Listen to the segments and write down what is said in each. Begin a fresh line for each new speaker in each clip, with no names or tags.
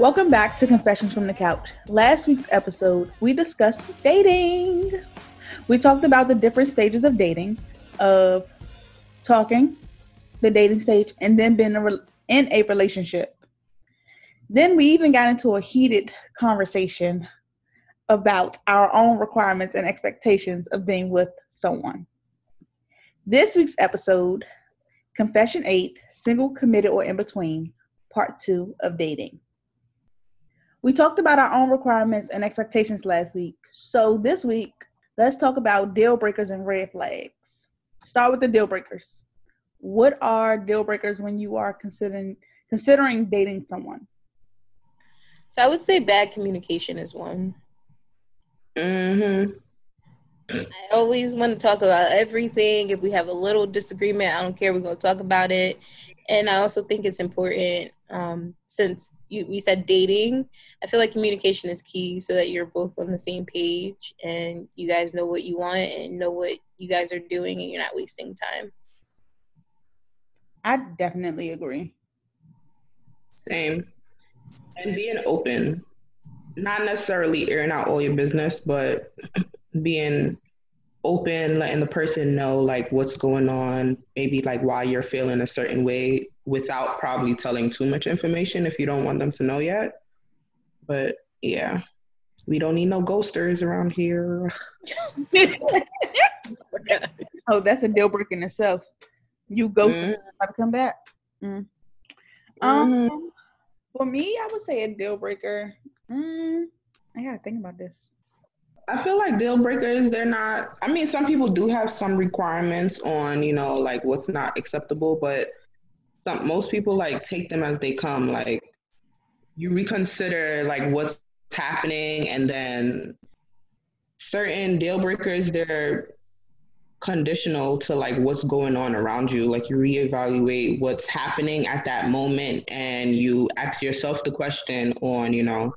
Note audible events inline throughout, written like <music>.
Welcome back to Confessions from the Couch. Last week's episode, we discussed dating. We talked about the different stages of dating, of talking, the dating stage, and then being in a relationship. Then we even got into a heated conversation about our own requirements and expectations of being with someone. This week's episode, Confession 8 Single, Committed, or In Between, Part 2 of Dating. We talked about our own requirements and expectations last week. So this week, let's talk about deal breakers and red flags. Start with the deal breakers. What are deal breakers when you are considering considering dating someone?
So I would say bad communication is one.
Mm-hmm.
I always want to talk about everything. If we have a little disagreement, I don't care. We're going to talk about it. And I also think it's important um, since you, we said dating, I feel like communication is key so that you're both on the same page and you guys know what you want and know what you guys are doing and you're not wasting time.
I definitely agree.
Same. And being open, not necessarily airing out all your business, but <clears throat> being open, letting the person know like what's going on, maybe like why you're feeling a certain way without probably telling too much information if you don't want them to know yet. But yeah, we don't need no ghosters around here. <laughs>
oh, that's a deal breaker in itself. You go mm. to come back. Mm. Um, mm-hmm. for me, I would say a deal breaker. Mm, I gotta think about this.
I feel like deal breakers, they're not, I mean, some people do have some requirements on, you know, like what's not acceptable, but some, most people like take them as they come. Like you reconsider like what's happening and then certain deal breakers, they're conditional to like what's going on around you. Like you reevaluate what's happening at that moment and you ask yourself the question on, you know,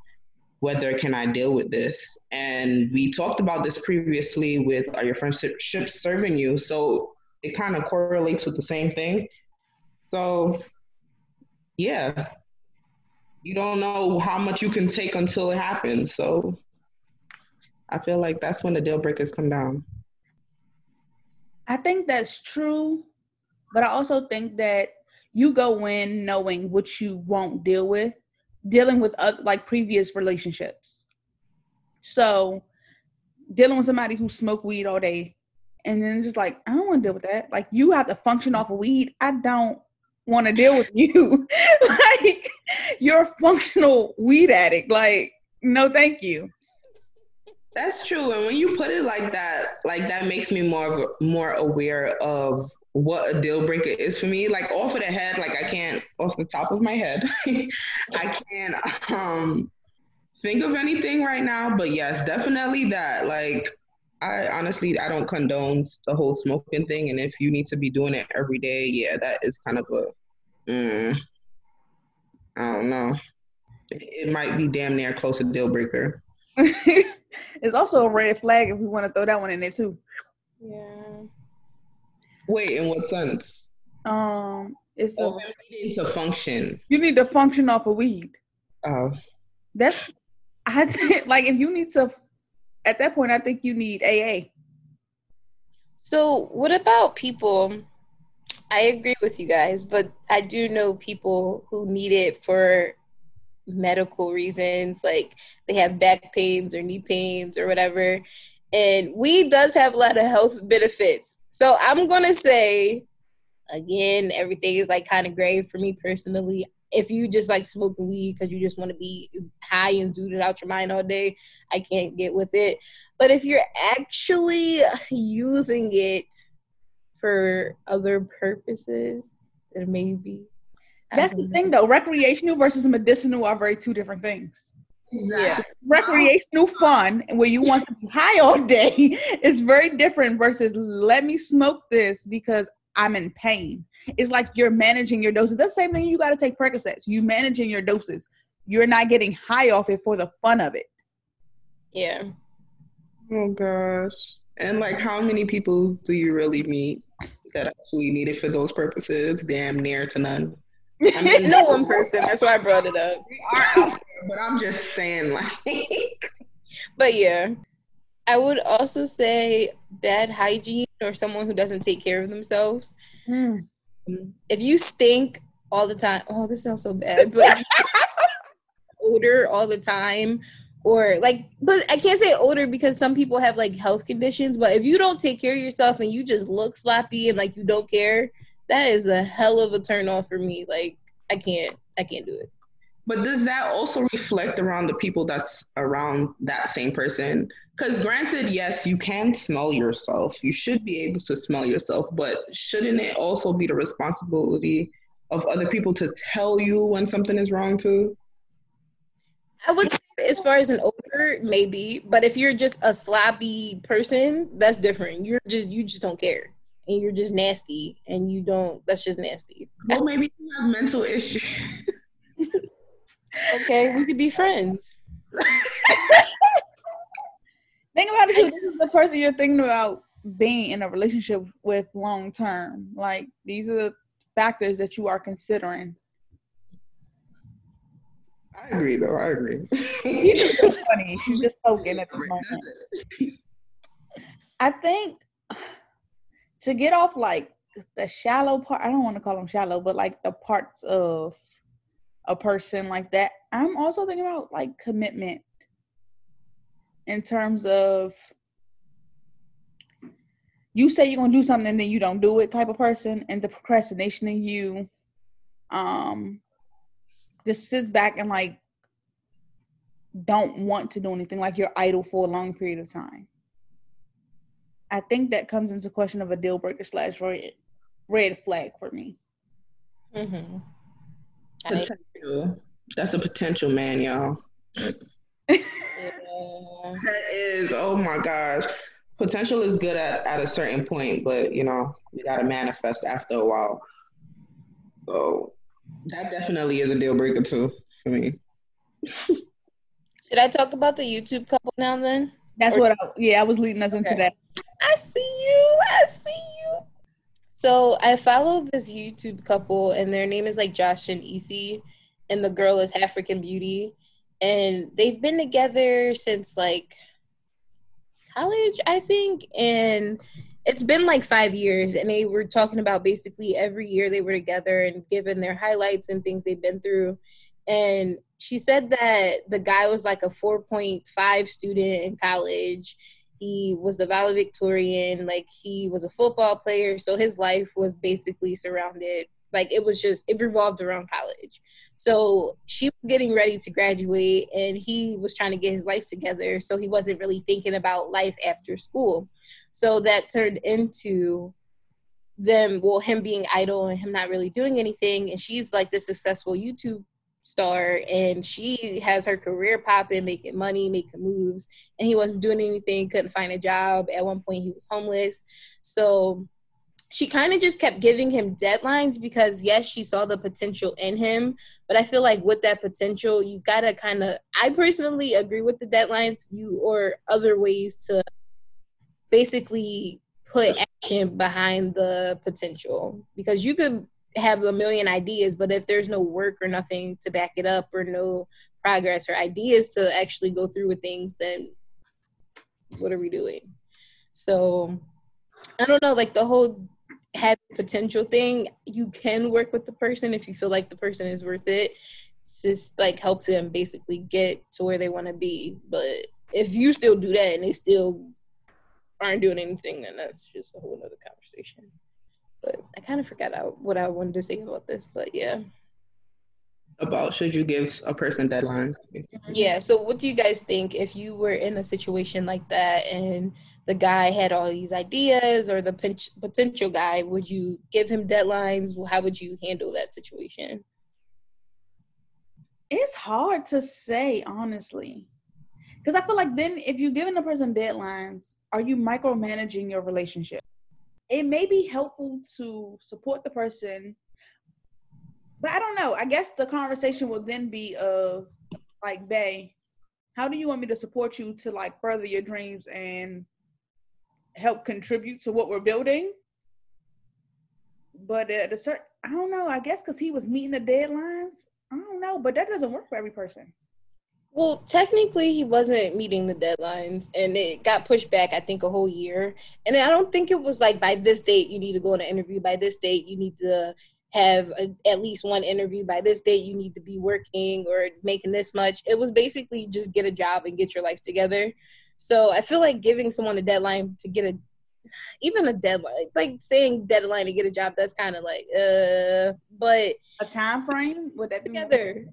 whether can I deal with this? And we talked about this previously with are your friendships serving you? So it kind of correlates with the same thing. So yeah, you don't know how much you can take until it happens. So I feel like that's when the deal breakers come down.
I think that's true, but I also think that you go in knowing what you won't deal with dealing with like previous relationships. So dealing with somebody who smoke weed all day and then just like, I don't want to deal with that. Like you have to function off of weed. I don't want to deal with you. <laughs> like you're a functional weed addict. Like, no, thank you.
That's true. And when you put it like that, like that makes me more of, more aware of what a deal breaker is for me. Like off of the head, like I can't off the top of my head, <laughs> I can't um think of anything right now. But yes, definitely that. Like I honestly I don't condone the whole smoking thing. And if you need to be doing it every day, yeah, that is kind of a mm, I don't know. It, it might be damn near close to deal breaker. <laughs>
it's also a red flag if we want to throw that one in there too.
Yeah.
Wait, in what sense?
Um, it's
oh, a, need to function.
You need to function off of weed.
Oh,
that's I think like if you need to. At that point, I think you need AA.
So, what about people? I agree with you guys, but I do know people who need it for medical reasons, like they have back pains or knee pains or whatever. And weed does have a lot of health benefits. So I'm gonna say again, everything is like kind of gray for me personally. If you just like smoking weed because you just want to be high and zooted out your mind all day, I can't get with it. But if you're actually using it for other purposes, then maybe.
That's the thing though. Recreational versus medicinal are very two different things.
Yeah.
Recreational fun where you want to be high all day <laughs> is very different versus let me smoke this because I'm in pain. It's like you're managing your doses. That's the same thing you got to take Percocets. You managing your doses. You're not getting high off it for the fun of it.
Yeah.
Oh gosh. And like how many people do you really meet that actually need it for those purposes? Damn near to none.
I mean, <laughs> no one person. That's why I brought it up.
We are, but I'm just saying, like. <laughs>
but yeah, I would also say bad hygiene or someone who doesn't take care of themselves. Mm. If you stink all the time, oh, this sounds so bad, but <laughs> odor all the time, or like, but I can't say odor because some people have like health conditions. But if you don't take care of yourself and you just look sloppy and like you don't care, that is a hell of a turn off for me. Like, I can't, I can't do it.
But does that also reflect around the people that's around that same person? Because granted, yes, you can smell yourself. You should be able to smell yourself, but shouldn't it also be the responsibility of other people to tell you when something is wrong too?
I would say as far as an odor, maybe, but if you're just a sloppy person, that's different. You're just you just don't care. And you're just nasty and you don't that's just nasty.
Well maybe you have mental issues. <laughs>
okay, we could be friends. <laughs>
Think about it too. This is the person you're thinking about being in a relationship with long term. Like these are the factors that you are considering.
I agree, though. I agree.
She's just funny. She's just poking at the <laughs> moment. I think to get off like the shallow part. I don't want to call them shallow, but like the parts of a person like that. I'm also thinking about like commitment in terms of you say you're gonna do something and then you don't do it type of person and the procrastination in you um just sits back and like don't want to do anything like you're idle for a long period of time i think that comes into question of a deal breaker slash red, red flag for me mm-hmm.
potential that's a potential man y'all that is, oh my gosh. Potential is good at, at a certain point, but you know, we gotta manifest after a while. So that definitely is a deal breaker too for me.
Should I talk about the YouTube couple now then?
That's or- what I, yeah, I was leading us okay. into that.
I see you. I see you. So I follow this YouTube couple and their name is like Josh and Isi and the girl is African Beauty and they've been together since like college, I think, and it's been like five years and they were talking about basically every year they were together and given their highlights and things they've been through and she said that the guy was like a 4.5 student in college he was a valedictorian like he was a football player so his life was basically surrounded like it was just it revolved around college. So she was getting ready to graduate and he was trying to get his life together. So he wasn't really thinking about life after school. So that turned into them well him being idle and him not really doing anything and she's like the successful youtube star and she has her career popping making money making moves and he wasn't doing anything couldn't find a job. At one point he was homeless. So she kind of just kept giving him deadlines because yes she saw the potential in him but i feel like with that potential you gotta kind of i personally agree with the deadlines you or other ways to basically put action behind the potential because you could have a million ideas but if there's no work or nothing to back it up or no progress or ideas to actually go through with things then what are we doing so I don't know, like the whole have potential thing, you can work with the person if you feel like the person is worth it. It's just like helps them basically get to where they want to be. But if you still do that and they still aren't doing anything, then that's just a whole other conversation. But I kind of forgot what I wanted to say about this. But yeah.
About should you give a person deadlines?
Yeah. So what do you guys think if you were in a situation like that and the guy had all these ideas or the potential guy would you give him deadlines how would you handle that situation
it's hard to say honestly because i feel like then if you're giving a person deadlines are you micromanaging your relationship it may be helpful to support the person but i don't know i guess the conversation will then be of like bay how do you want me to support you to like further your dreams and help contribute to what we're building. But at a certain, I don't know. I guess because he was meeting the deadlines. I don't know, but that doesn't work for every person.
Well, technically, he wasn't meeting the deadlines, and it got pushed back. I think a whole year, and I don't think it was like by this date you need to go on an interview. By this date you need to have a, at least one interview. By this date you need to be working or making this much. It was basically just get a job and get your life together. So I feel like giving someone a deadline to get a even a deadline, like saying deadline to get a job, that's kind of like uh. But
a time frame would that be
together,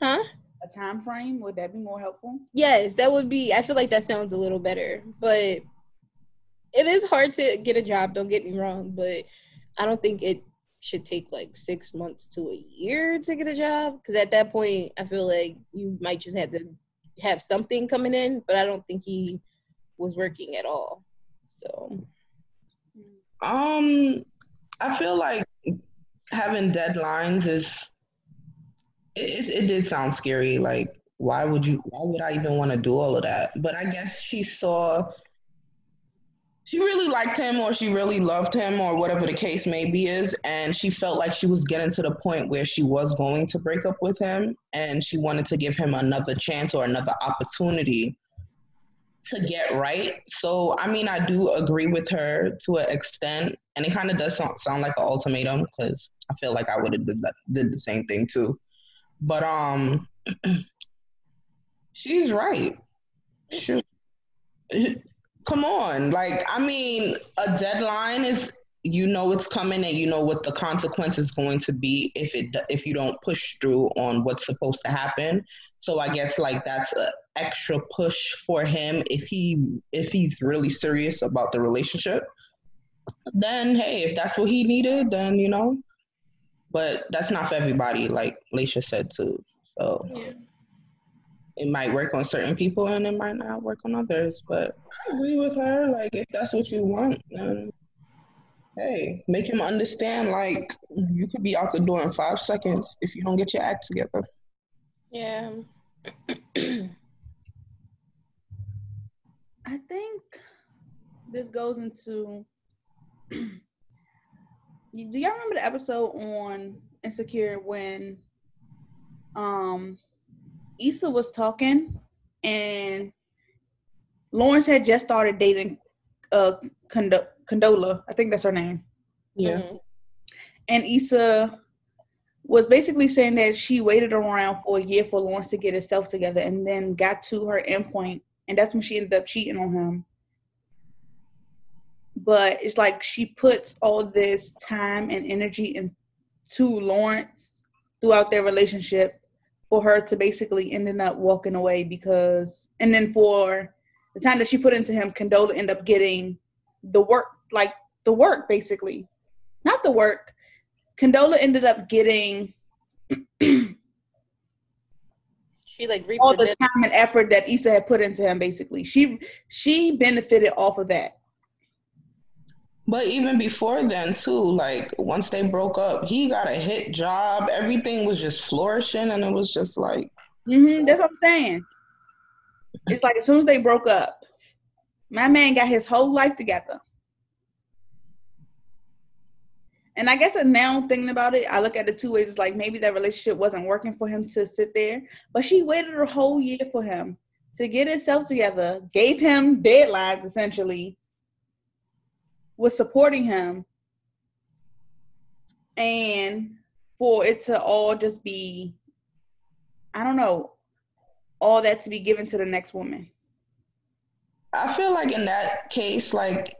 huh?
A time frame would that be more helpful?
Yes, that would be. I feel like that sounds a little better, but it is hard to get a job. Don't get me wrong, but I don't think it should take like six months to a year to get a job because at that point i feel like you might just have to have something coming in but i don't think he was working at all so
um i feel like having deadlines is it, it did sound scary like why would you why would i even want to do all of that? But i guess she saw she really liked him or she really loved him or whatever the case may be is and she felt like she was getting to the point where she was going to break up with him and she wanted to give him another chance or another opportunity to get right. So i mean i do agree with her to an extent and it kind of does sound, like an ultimatum because i feel like i would have did, did the same thing too but um <clears throat> she's right. She, <laughs> come on. Like i mean a deadline is you know it's coming and you know what the consequence is going to be if it if you don't push through on what's supposed to happen. So i guess like that's an extra push for him if he if he's really serious about the relationship. Then hey if that's what he needed then you know but that's not for everybody like Leisha said too so yeah. it might work on certain people and it might not work on others but I agree with her. Like, if that's what you want, then hey, make him understand. Like, you could be out the door in five seconds if you don't get your act together.
Yeah. <clears throat>
I think this goes into. <clears throat> Do y'all remember the episode on Insecure when um Issa was talking and Lawrence had just started dating uh Condo- Condola. I think that's her name.
Yeah. Mm-hmm.
And Issa was basically saying that she waited around for a year for Lawrence to get himself together and then got to her endpoint and that's when she ended up cheating on him. But it's like she puts all this time and energy into Lawrence throughout their relationship for her to basically ending up walking away because and then for the time that she put into him, Condola ended up getting the work, like the work basically. Not the work. Condola ended up getting <clears throat>
she like
all the time and effort that Issa had put into him basically. She she benefited off of that.
But even before then too, like once they broke up, he got a hit job. Everything was just flourishing and it was just like
mm-hmm, that's what I'm saying. It's like as soon as they broke up, my man got his whole life together. And I guess now thinking about it, I look at the two ways. It's like maybe that relationship wasn't working for him to sit there, but she waited a whole year for him to get himself together, gave him deadlines essentially, was supporting him, and for it to all just be, I don't know, all that to be given to the next woman?
I feel like in that case, like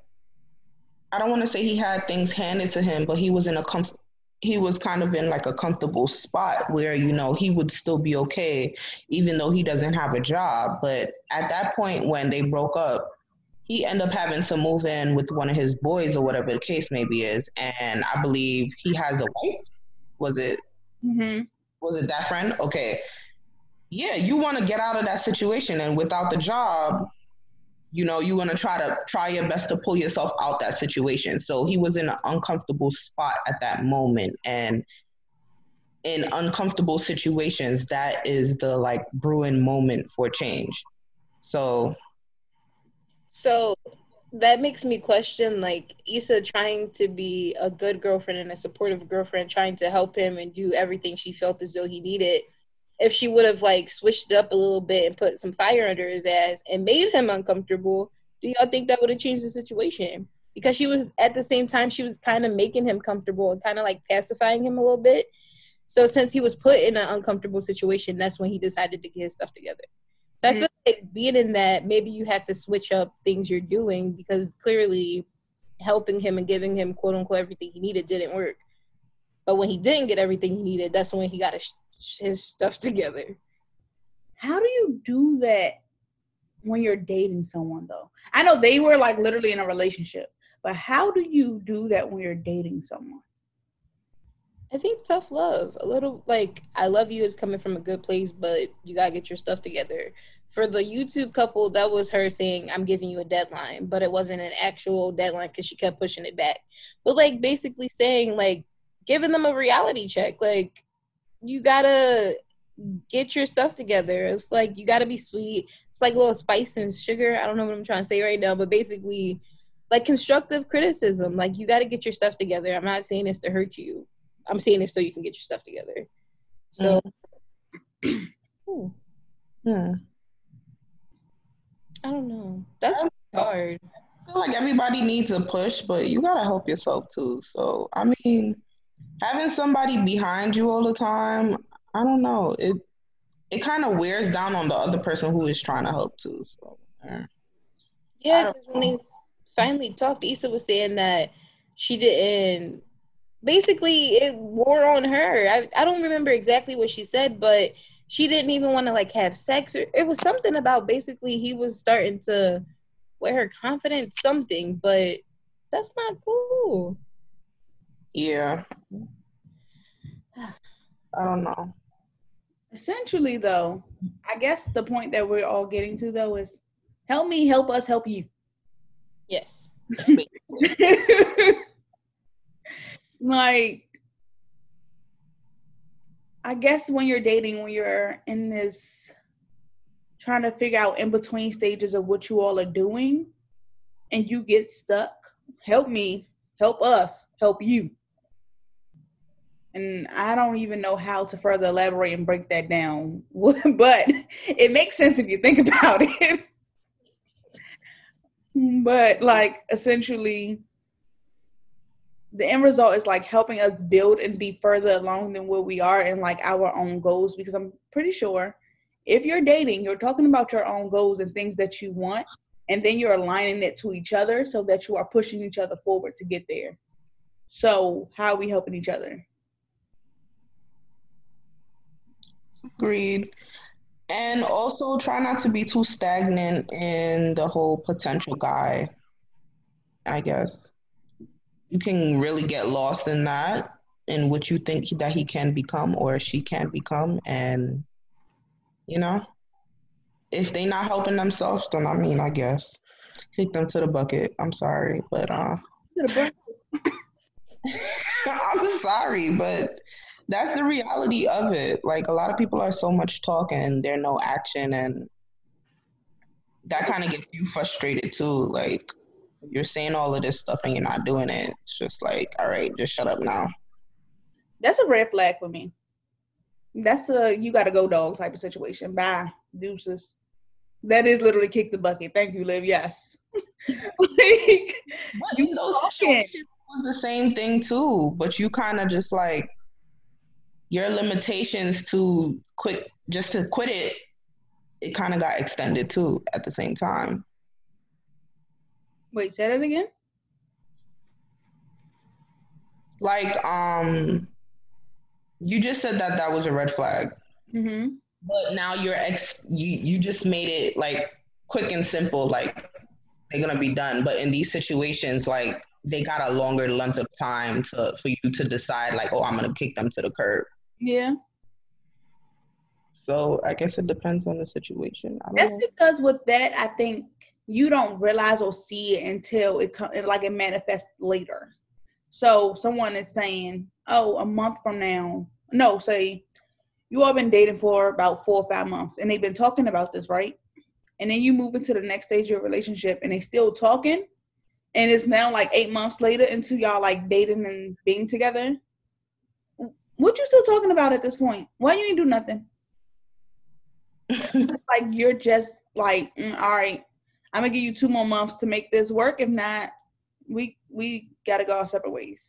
I don't want to say he had things handed to him, but he was in a comfort. He was kind of in like a comfortable spot where you know he would still be okay, even though he doesn't have a job. But at that point, when they broke up, he ended up having to move in with one of his boys or whatever the case maybe is. And I believe he has a wife. Was it?
Mm-hmm.
Was it that friend? Okay yeah, you want to get out of that situation, and without the job, you know, you want to try to try your best to pull yourself out that situation. So he was in an uncomfortable spot at that moment, and in uncomfortable situations, that is the like brewing moment for change. So,
so that makes me question like Issa trying to be a good girlfriend and a supportive girlfriend, trying to help him and do everything she felt as though he needed if she would have like switched it up a little bit and put some fire under his ass and made him uncomfortable, do y'all think that would have changed the situation? Because she was at the same time she was kind of making him comfortable and kind of like pacifying him a little bit. So since he was put in an uncomfortable situation, that's when he decided to get his stuff together. So I feel like being in that, maybe you have to switch up things you're doing because clearly helping him and giving him quote unquote everything he needed didn't work. But when he didn't get everything he needed, that's when he got his, his stuff together.
How do you do that when you're dating someone though? I know they were like literally in a relationship, but how do you do that when you're dating someone?
I think tough love. A little like I love you is coming from a good place, but you gotta get your stuff together. For the YouTube couple, that was her saying, I'm giving you a deadline, but it wasn't an actual deadline because she kept pushing it back. But like basically saying, like, giving them a reality check. Like, you gotta get your stuff together. It's like you gotta be sweet. It's like a little spice and sugar. I don't know what I'm trying to say right now, but basically like constructive criticism. Like you gotta get your stuff together. I'm not saying this to hurt you I'm saying it so you can get your stuff together. So, mm. <clears throat> hmm. I don't know. That's really hard.
I feel like everybody needs a push, but you gotta help yourself too. So, I mean, having somebody behind you all the time, I don't know. It it kind of wears down on the other person who is trying to help too. So,
yeah, yeah because when they finally talked, Issa was saying that she didn't basically it wore on her. I, I don't remember exactly what she said, but she didn't even want to like have sex or it was something about basically he was starting to wear her confidence something, but that's not cool.
Yeah. I don't know.
Essentially though, I guess the point that we're all getting to though is help me help us help you.
Yes. <laughs>
like I guess when you're dating, when you're in this trying to figure out in between stages of what you all are doing and you get stuck, help me, help us, help you. And I don't even know how to further elaborate and break that down, <laughs> but it makes sense if you think about it. <laughs> but like essentially the end result is like helping us build and be further along than where we are in like our own goals because i'm pretty sure if you're dating you're talking about your own goals and things that you want and then you're aligning it to each other so that you are pushing each other forward to get there. So how are we helping each other?
Agreed. And also try not to be too stagnant in the whole potential guy i guess you can really get lost in that in what you think that he can become or she can become. And you know if they not helping themselves then i mean i guess kick them to the bucket. I'm sorry but uh <laughs> i'm sorry but that's the reality of it. Like a lot of people are so much talk and there's no action and that kind of gets you frustrated too like you're saying all of this stuff and you're not doing it. It's just like, all right, just shut up now.
That's a red flag for me. That's a you gotta go dog type of situation. Bye, deuces. That is literally kick the bucket. Thank you, Liv. Yes. <laughs> like,
but in those situations was the same thing too. But you kind of just like your limitations to quit just to quit it. It kind of got extended too at the same time.
Wait, say that again.
Like, um, you just said that that was a red flag. Mm-hmm. But now you're ex, you you just made it like quick and simple. Like they're gonna be done. But in these situations, like they got a longer length of time to for you to decide. Like, oh, I'm gonna kick them to the curb.
Yeah.
So I guess it depends on the situation.
That's know. because with that, I think you don't realize or see it until it comes like it manifests later. So someone is saying, "Oh, a month from now." No, say you all been dating for about four or five months, and they've been talking about this, right? And then you move into the next stage of your relationship, and they still talking, and it's now like eight months later into y'all like dating and being together. What you still talking about at this point? Why you ain't do nothing? <laughs> like you're just like, mm, all right, I'm gonna give you two more months to make this work. If not, we we gotta go our separate ways.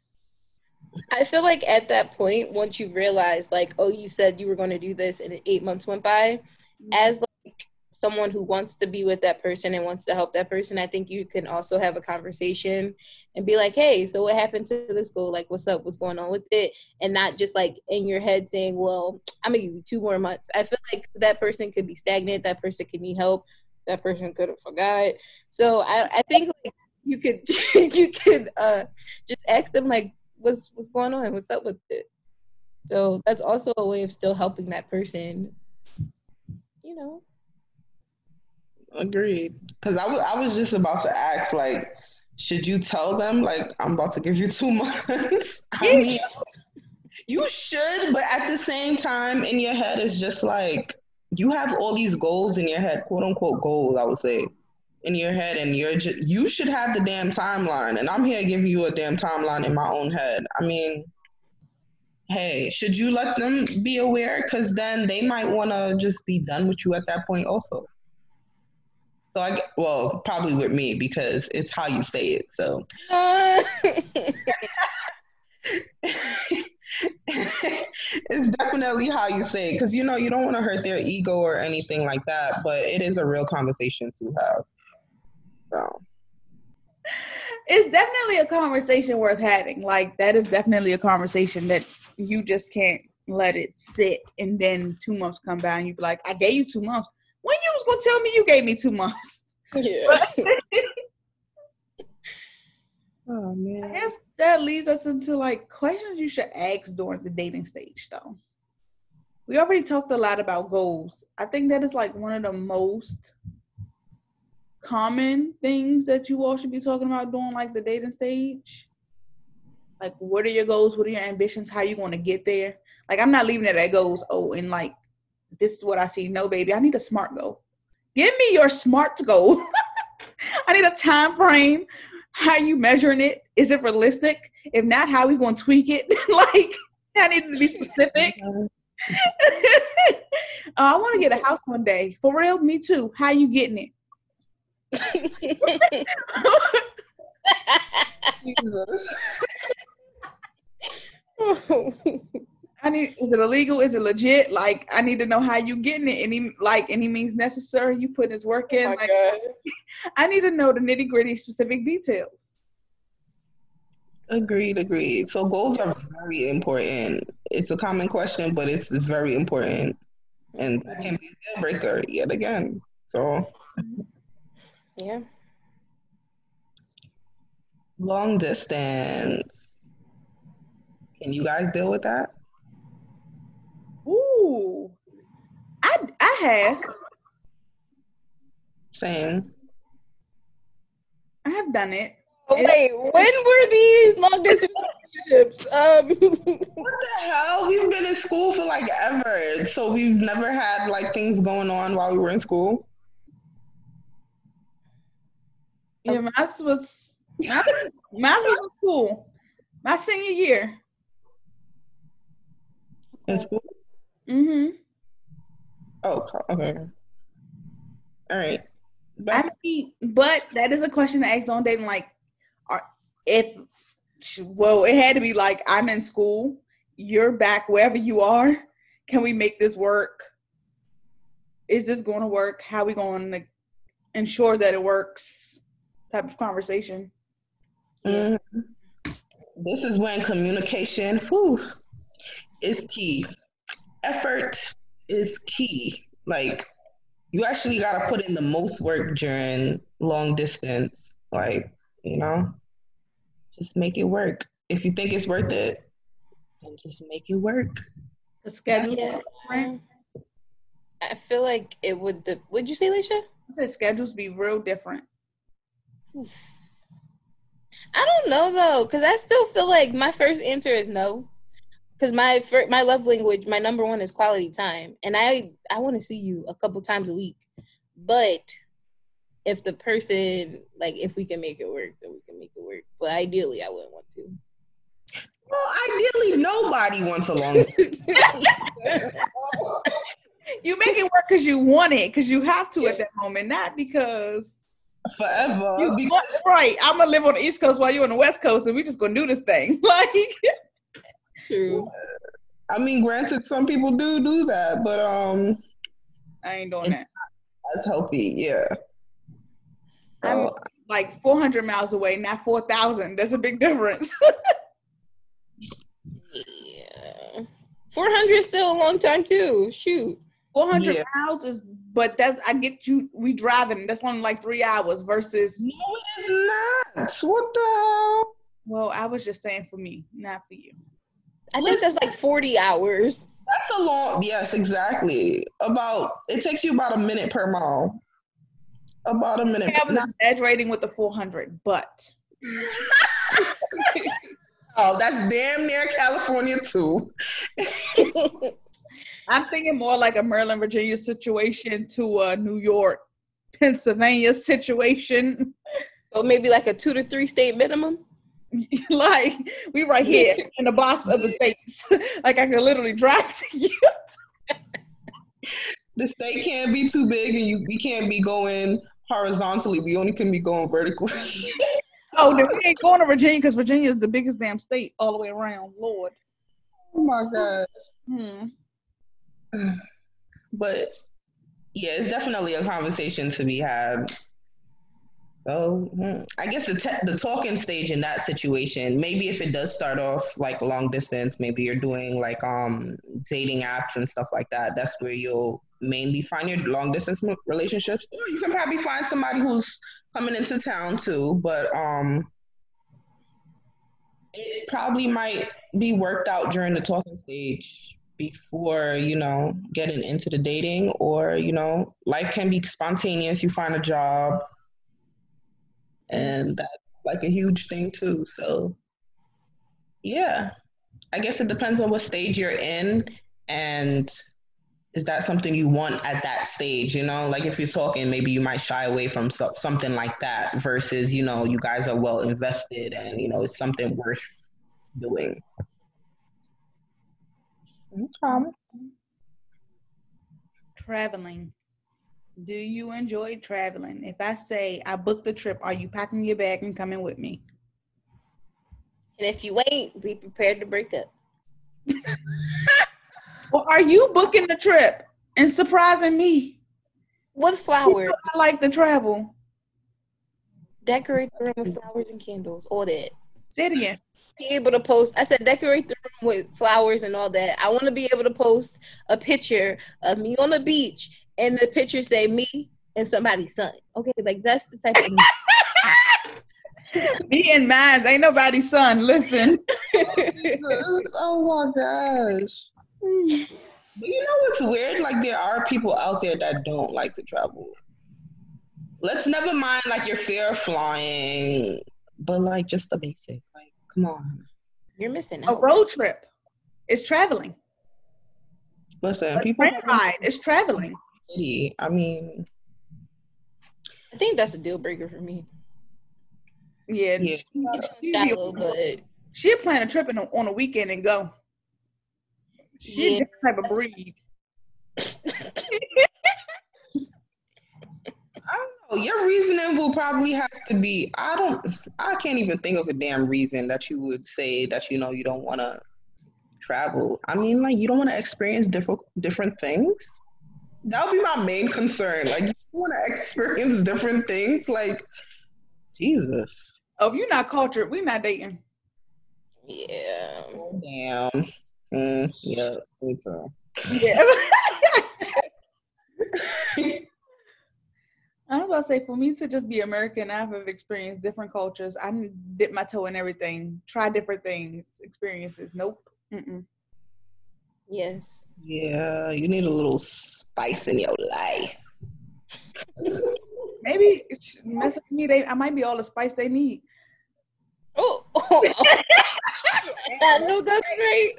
I feel like at that point, once you realize, like, oh, you said you were to do this, and eight months went by, mm-hmm. as like someone who wants to be with that person and wants to help that person, I think you can also have a conversation and be like, hey, so what happened to this goal? Like, what's up? What's going on with it? And not just like in your head saying, well, I'm gonna give you two more months. I feel like that person could be stagnant. That person could need help. That person could have forgot. So I, I think like, you could <laughs> you could uh just ask them like what's what's going on? What's up with it? So that's also a way of still helping that person you know?
Agreed. Because I, w- I was just about to ask like should you tell them like i'm about to give you two <laughs> months i mean you should but at the same time in your head it's just like you have all these goals in your head quote unquote goals i would say in your head and you're just you should have the damn timeline and i'm here giving you a damn timeline in my own head. I mean hey should you let them be aware? Because then they might want to just be done with you at that point also. So i well probably with me because it's how you say it so <laughs> <laughs> <laughs> it's definitely how you say it because you know you don't want to hurt their ego or anything like that but it is a real conversation to have so
it's definitely a conversation worth having. Like that is definitely a conversation that you just can't let it sit and then two months come by and you be like, I gave you two months. When you was gonna tell me you gave me two months? Yeah. <laughs> oh man. That leads us into like questions you should ask during the dating stage though. We already talked a lot about goals. I think that is like one of the most common things that you all should be talking about during like the dating stage? Like what are your goals? What are your ambitions? How you going to get there? Like I'm not leaving it at goals. Oh, and like this is what I see. No, baby, I need a smart goal. Give me your smart goal. <laughs> I need a time frame. How you measuring it? Is it realistic? If not, how we going to tweak it? <laughs> like I need to be specific. uh, <laughs> I want to get a house one day. For real, me too. How you getting it? <laughs> Jesus. I need is it illegal? Is it legit? Like I need to know how you getting it. Any like any means necessary you put his work oh in. Oh like, <laughs> I need to know the nitty gritty specific details.
Agreed, agreed. So goals are very important. It's a common question, but it's very important. And that can be a deal breaker yet again. So
yeah.
Long distance. Can you guys deal with that?
I I have.
Same.
I have done it.
Oh, wait, when were these long distance relationships? Um <laughs>
What the hell? We've been in school for like ever. So we've never had like things going on while we were in school.
Yeah, math was math, math was cool. My senior year.
In school?
Mm-hmm.
Oh, okay. All right.
Back. I mean, but that is a question to ask on dating. Like, are, if well, it had to be like I'm in school, you're back wherever you are. Can we make this work? Is this going to work? How are we going to ensure that it works? type of conversation.
Mm-hmm. This is when communication whew, is key. Effort is key. Like you actually got to put in the most work during long distance. Like, you know, just make it work. If you think it's worth it, then just make it work.
The schedule. Yeah.
I feel like it would. The, would you say, Leisha?
I said schedules be real different.
I don't know though, because I still feel like my first answer is no. Because my first, my love language, my number one is quality time, and I I want to see you a couple times a week. But if the person like if we can make it work, then we can make it work. But ideally, I wouldn't want to.
Well, ideally, nobody wants a long. <laughs> <laughs>
you make it work because you want it, because you have to yeah. at that moment, not because
forever.
You, because- right. I'm gonna live on the East Coast while you're on the West Coast, and we just gonna do this thing. <laughs> Like,
true. I mean, granted, some people do do that, but um,
I ain't doing that.
That's healthy, yeah.
I'm like 400 miles away, not 4,000. That's a big difference. <laughs>
yeah, 400 is still a long time too. Shoot,
400 yeah. miles is, but that's I get you. We driving. That's only like three hours versus.
No, it is not. What the hell?
Well, I was just saying for me, not for you.
I think that's like 40 hours.
That's a long, yes, exactly. About, it takes you about a minute per mile. About a minute.
I was not- exaggerating with the 400, but. <laughs>
oh, that's damn near California too. <laughs>
I'm thinking more like a Maryland, Virginia situation to a New York, Pennsylvania situation.
So maybe like a two to three state minimum. <laughs>
like we right here in the box of the states. <laughs> like I could literally drive to you.
the state can't be too big, and you we can't be going horizontally. We only can be going vertically. <laughs>
oh, then we ain't going to Virginia because Virginia is the biggest damn state all the way around. Lord.
Oh my gosh.
Hmm. <sighs>
But yeah, it's definitely a conversation to be had Oh, hmm. I guess the te- the talking stage in that situation, maybe if it does start off like long distance, maybe you're doing like um dating apps and stuff like that. That's where you'll mainly find your long distance relationships. Or you can probably find somebody who's coming into town too, but um, it probably might be worked out during the talking stage before you know getting into the dating, or you know, life can be spontaneous. You find a job and that's like a huge thing too. So yeah, I guess it depends on what stage you're in and is that something you want at that stage you know like if you're talking maybe you might shy away from something like that versus you know you guys are well invested and you know it's something worth doing
okay. traveling do you enjoy traveling? If I say I booked the trip, are you packing your bag and coming with me?
And if you ain't, be prepared to break up. <laughs>
well, are you booking the trip and surprising me?
With flowers.
I like to travel.
Decorate the room with flowers and candles. All that.
Say it again.
Be able to post. I said decorate the room with flowers and all that. I want to be able to post a picture of me on the beach and the picture say me and somebody's son. Okay, like that's the type of <laughs>
me and mine. Ain't nobody's son. Listen. <laughs>
oh my gosh. But you know what's weird? Like there are people out there that don't like to travel. Let's never mind like your fear of flying, but like just the basic. Like, come on.
You're missing
out. A road trip is traveling.
Listen, a people
ride is traveling
city. I mean,
I think that's a deal breaker for me.
Yeah, yeah. She, shallow, but she'll plan a trip a, on a weekend and go. She's yeah, different type of breed.
I don't know. Your reasoning will probably have to be. I don't. I can't even think of a damn reason that you would say that you know you don't want to travel. I mean, like you don't want to experience different different things that would be my main concern. Like, you want to experience different things. Like, Jesus.
Oh, if you're not cultured, we're not dating.
Yeah.
Damn. Mm, yeah, me too.
Yeah. <laughs> <laughs> I was about to say, for me to just be American, I have experienced different cultures. I dip my toe in everything, try different things, experiences. Nope. Mm-mm.
Yes.
Yeah, you need a little spice in your life. <laughs>
Maybe mess with me. They I might be all the spice they need.
Oh, <laughs> oh. I know that's right.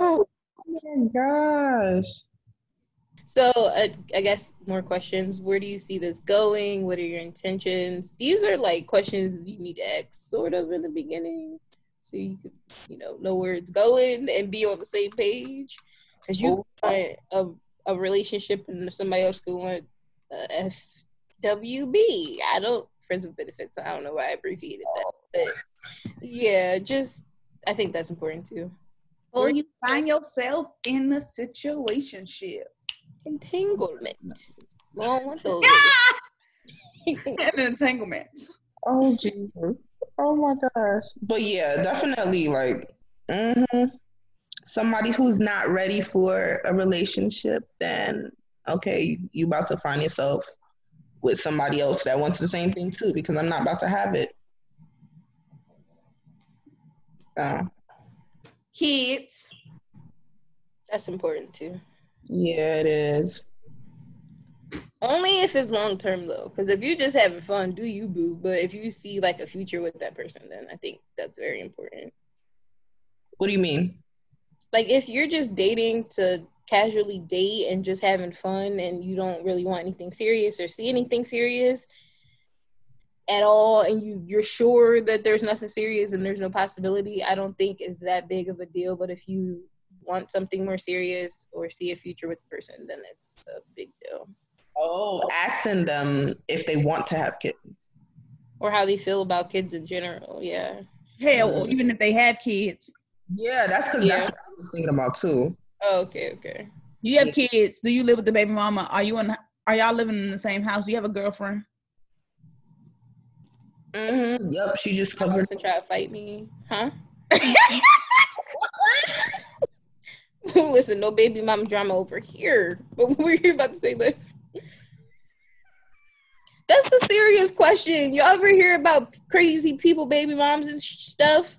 <laughs>
oh my gosh.
So uh, I guess more questions. Where do you see this going? What are your intentions? These are like questions you need to ask sort of in the beginning. so you could, you know, know where it's going and be on the same page. Because you want a, a relationship and somebody else could want a FWB. I don't friends with benefits. I don't know why I abbreviated that, but yeah, just I think that's important too.
Or you find yourself in a situation ship.
Entanglement. We don't want those. <laughs> <laughs>
and entanglements.
Oh Jesus. Oh my gosh. But yeah, definitely like mm-hmm. somebody who's not ready for a relationship, then okay, you about to find yourself with somebody else that wants the same thing too, because I'm not about to have it.
Uh, Kids.
That's important too.
Yeah, it is.
Only if it's long term though, because if you're just having fun, do you boo? But if you see like a future with that person, then I think that's very important.
What do you mean?
Like if you're just dating to casually date and just having fun, and you don't really want anything serious or see anything serious at all, and you you're sure that there's nothing serious and there's no possibility, I don't think is that big of a deal. But if you want something more serious or see a future with the person, then it's a big deal.
Oh, asking them if they want to have kids.
Or how they feel about kids in general, yeah.
Hell, mm-hmm. even if they have kids.
Yeah, that's because yeah. that's what I was thinking about too.
Oh, okay, okay.
You have kids. Do you live with the baby mama? Are you in are y'all living in the same house? Do you have a girlfriend?
Mm-hmm. Yep, she just covered
and try to fight me. Huh? <laughs> Listen, no baby mom drama over here. But what were you about to say, Liv? That's a serious question. You ever hear about crazy people, baby moms and stuff?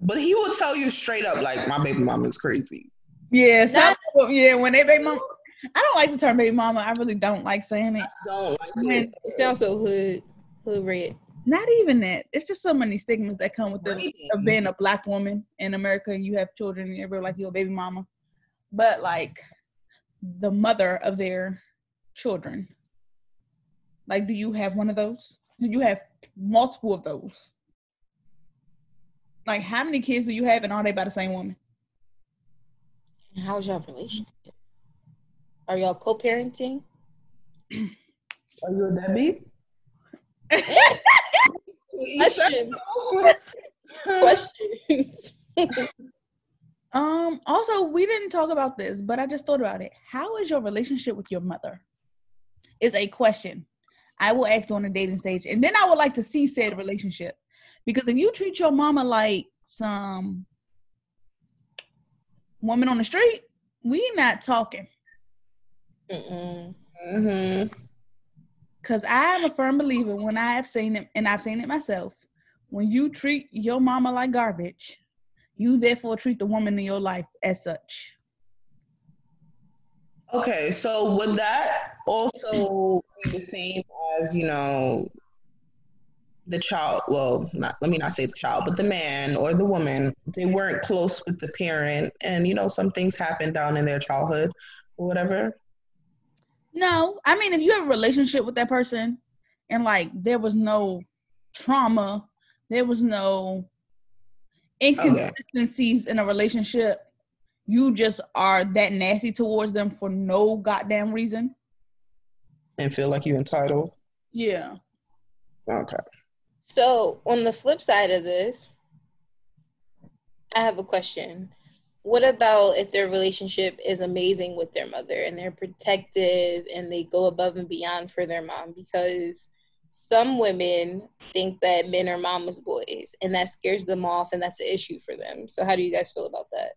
But he will tell you straight up, like, my baby mom is crazy.
Yeah, Not, yeah. When they baby mom, I don't like the term baby mama. I really don't like saying it. I
don't like it.
It sounds so hood, hood red.
Not even that. It's just so many stigmas that come with the, of being a black woman in America and you have children and everybody like your baby mama. But like the mother of their children like, do you have one of those? Do you have multiple of those? Like, how many kids do you have, and are they by the same woman?
how's your relationship? Are y'all co-parenting?
Are you a Debbie?
Questions. Questions. <laughs>
um. Also, we didn't talk about this, but I just thought about it. How is your relationship with your mother? Is a question. I will act on a dating stage. And then I would like to see said relationship. Because if you treat your mama like some woman on the street, we not talking. Mm-hmm. Cause I am a firm believer when I have seen it, and I've seen it myself. When you treat your mama like garbage, you therefore treat the woman in your life as such.
Okay, so would that also be the same as you know the child? Well, not let me not say the child, but the man or the woman. They weren't close with the parent, and you know some things happened down in their childhood or whatever.
No, I mean if you have a relationship with that person, and like there was no trauma, there was no inconsistencies okay. in a relationship you just are that nasty towards them for no goddamn reason.
And feel like you're entitled?
Yeah.
Okay.
So on the flip side of this i have a question what about if their relationship is amazing with their mother and they're protective and they go above and beyond for their mom? Because some women think that men are mama's boys and that scares them off and that's an issue for them. So how do you guys feel about that?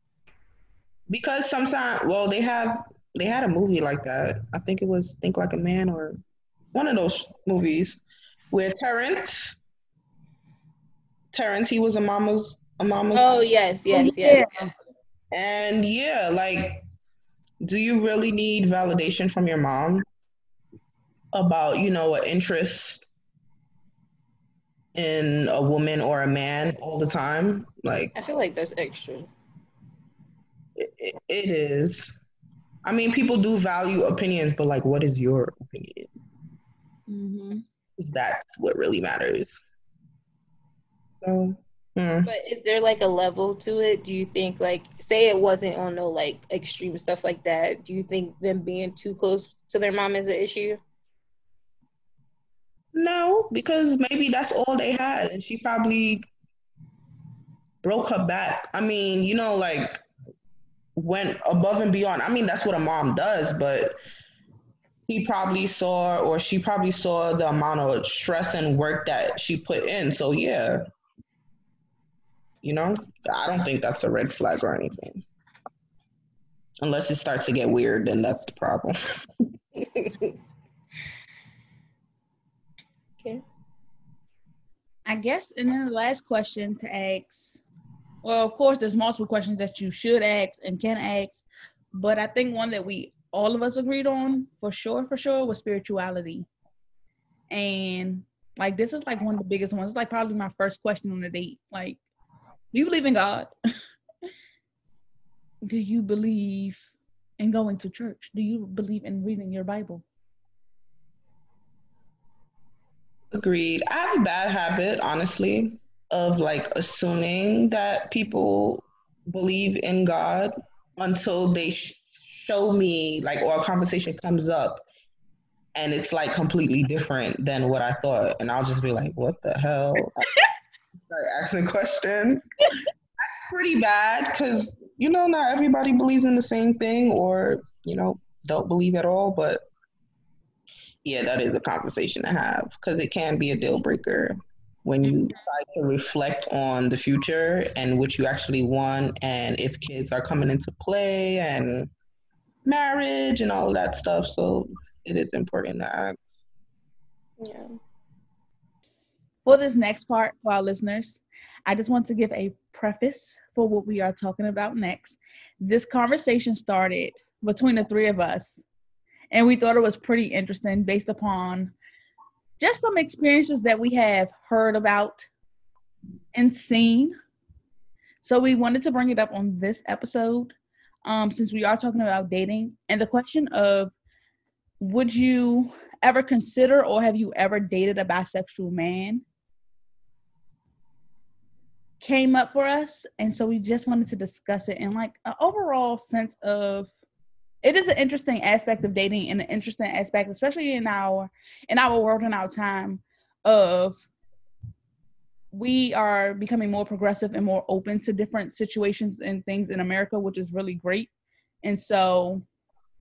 Because sometimes well they have they had a movie like that. I think it was think like a man or one of those movies with terrence. Terrence he was a mama's a mama's
oh yes yes yes, yes.
And yeah like do you really need validation from your mom about you know an interest in a woman or a man all the time like
i feel like that's extra
it, it is. I mean, people do value opinions, but like, what is your opinion? Mm-hmm. Is that what really matters? So, Mm.
But is there like a level to it? Do you think like say it wasn't on no like extreme stuff like that? Do you think them being too close to their mom is an issue?
No, because maybe that's all they had, and she probably broke her back. I mean, you know, like went above and beyond. I mean, that's what a mom does, but he probably saw or she probably saw the amount of stress and work that she put in. So yeah. You know, I don't think that's a red flag or anything. Unless it starts to get weird, then that's the problem. <laughs>
okay.
I guess, and then the last question to ask. Well, of course, there's multiple questions that you should ask and can ask, but I think one that we all of us agreed on for sure, for sure, was spirituality. And like this is like one of the biggest ones. It's like probably my first question on the date. Like, do you believe in God? <laughs> do you believe in going to church? Do you believe in reading your Bible?
Agreed. I have a bad habit, honestly, of like assuming that people believe in God until they sh- show me like or a conversation comes up and it's like completely different than what I thought. And I'll just be like, what the hell? <laughs> start asking <laughs> questions. That's pretty bad because, you know, not everybody believes in the same thing or, you know, don't believe at all. But yeah, that is a conversation to have because it can be a deal breaker when you try to reflect on the future and what you actually want and if kids are coming into play and marriage and all of that stuff. So it is important to ask.
Yeah.
For this next part, for our listeners, I just want to give a preface for what we are talking about next. This conversation started between the three of us, and we thought it was pretty interesting based upon just some experiences that we have heard about and seen. So we wanted to bring it up on this episode um, since we are talking about dating and the question of would you ever consider or have you ever dated a bisexual man came up for us and so we just wanted to discuss it and like an overall sense of it is an interesting aspect of dating and an interesting aspect especially in our in our world and our time of we are becoming more progressive and more open to different situations and things in america which is really great. And so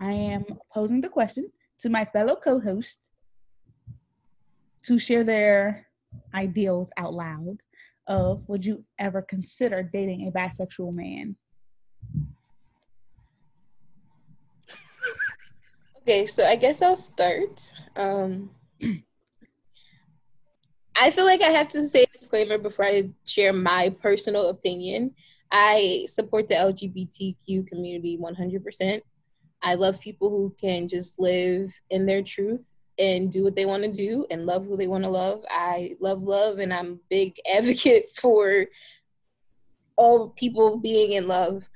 i am posing the question to my fellow co-host to share their ideals out loud of would you ever consider dating a bisexual man?
Okay, so I guess I'll start. Um, I feel like I have to say a disclaimer before I share my personal opinion. I support the LGBTQ community 100%. I love people who can just live in their truth and do what they want to do and love who they want to love. I love love and I'm a big <laughs> advocate for all people being in love.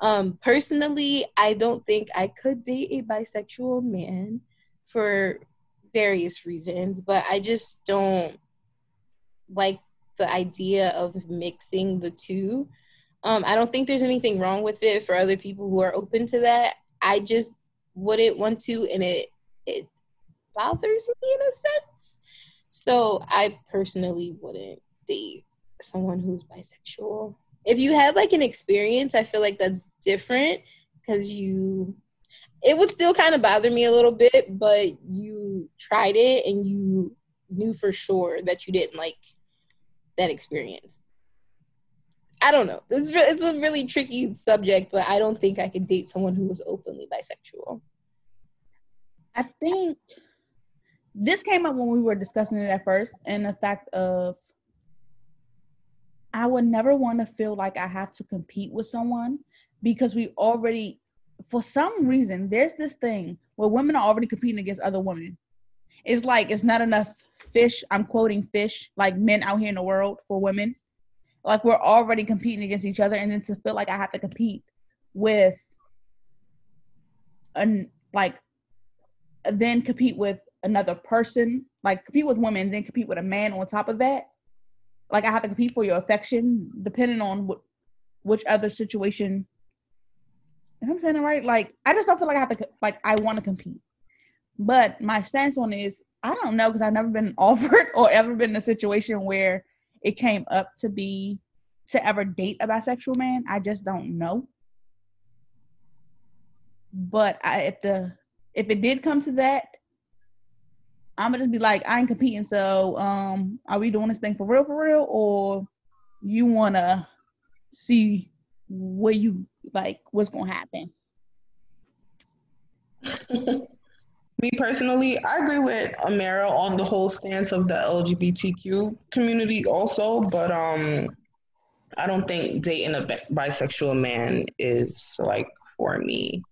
Um, personally, I don't think I could date a bisexual man for various reasons, but I just don't like the idea of mixing the two. Um, I don't think there's anything wrong with it for other people who are open to that. I just wouldn't want to, and it it bothers me in a sense. So I personally wouldn't date someone who's bisexual. If you had like an experience, I feel like that's different because you it would still kind of bother me a little bit, but you tried it and you knew for sure that you didn't like that experience. I don't know. It's re- it's a really tricky subject, but I don't think I could date someone who was openly bisexual.
I think this came up when we were discussing it at first, and the fact of I would never want to feel like I have to compete with someone because we already, for some reason, there's this thing where women are already competing against other women. It's like it's not enough fish. I'm quoting fish, like men out here in the world for women. Like we're already competing against each other, and then to feel like I have to compete with, and like, then compete with another person, like compete with women, then compete with a man on top of that. like I have to compete for your affection, depending on what which other situation. If I'm saying it right, like I just don't feel like I have to like I want to compete. But my stance on is I don't know because I've never been <laughs> offered or ever been in a situation where it came up to be to ever date a bisexual man. I just don't know. But I, if the if it did come to that, I'm gonna just be like, I ain't competing. So, um, are we doing this thing for real, for real, or you wanna see what you like, what's gonna happen? <laughs>
Me personally, I agree with Amara on the whole stance of the LGBTQ community, also, but um, I don't think dating a bisexual man is like for me.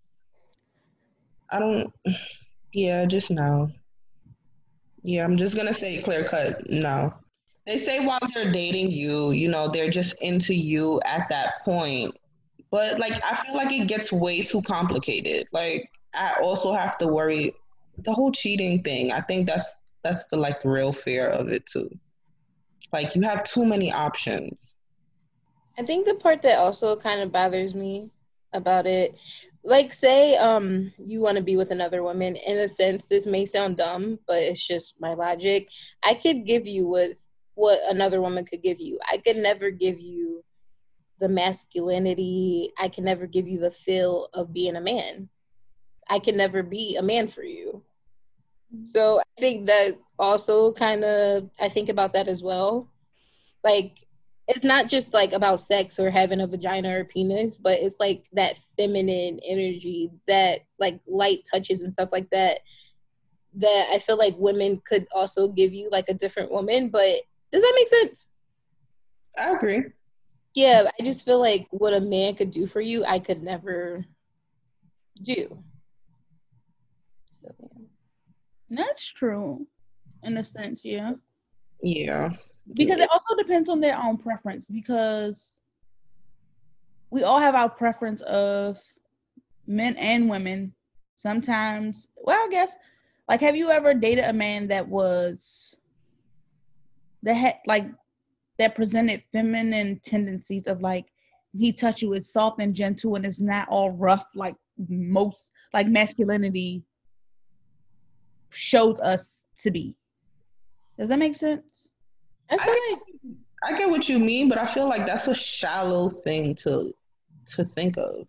I don't. <sighs> Yeah, just no. Yeah, I'm just gonna say clear cut. No. They say while they're dating you, you know, they're just into you at that point. But like, I feel like it gets way too complicated. Like, I also have to worry the whole cheating thing. I think that's that's the like real fear of it too. Like, you have too many options.
I think the part that also kind of bothers me about it like say um you want to be with another woman in a sense this may sound dumb but it's just my logic. I could give you what what another woman could give you. I could never give you the masculinity. I can never give you the feel of being a man. I can never be a man for you. So i think that also kind of i think about that as well. Like it's not just like about sex or having a vagina or penis, but it's like that feminine energy, that like light touches and stuff like that. That I feel like women could also give you like a different woman. But does that make sense?
I agree.
Yeah, I just feel like what a man could do for you, I could never do.
So, That's true, in a sense, yeah.
Yeah
because it also depends on their own preference because we all have our preference of men and women sometimes. Well i guess like have you ever dated a man that was that had like that presented feminine tendencies of like he touch you it's soft and gentle and it's not all rough like most like masculinity shows us to be? Does that make sense
I feel I, like I get what you mean, but I feel like that's a shallow thing to to think of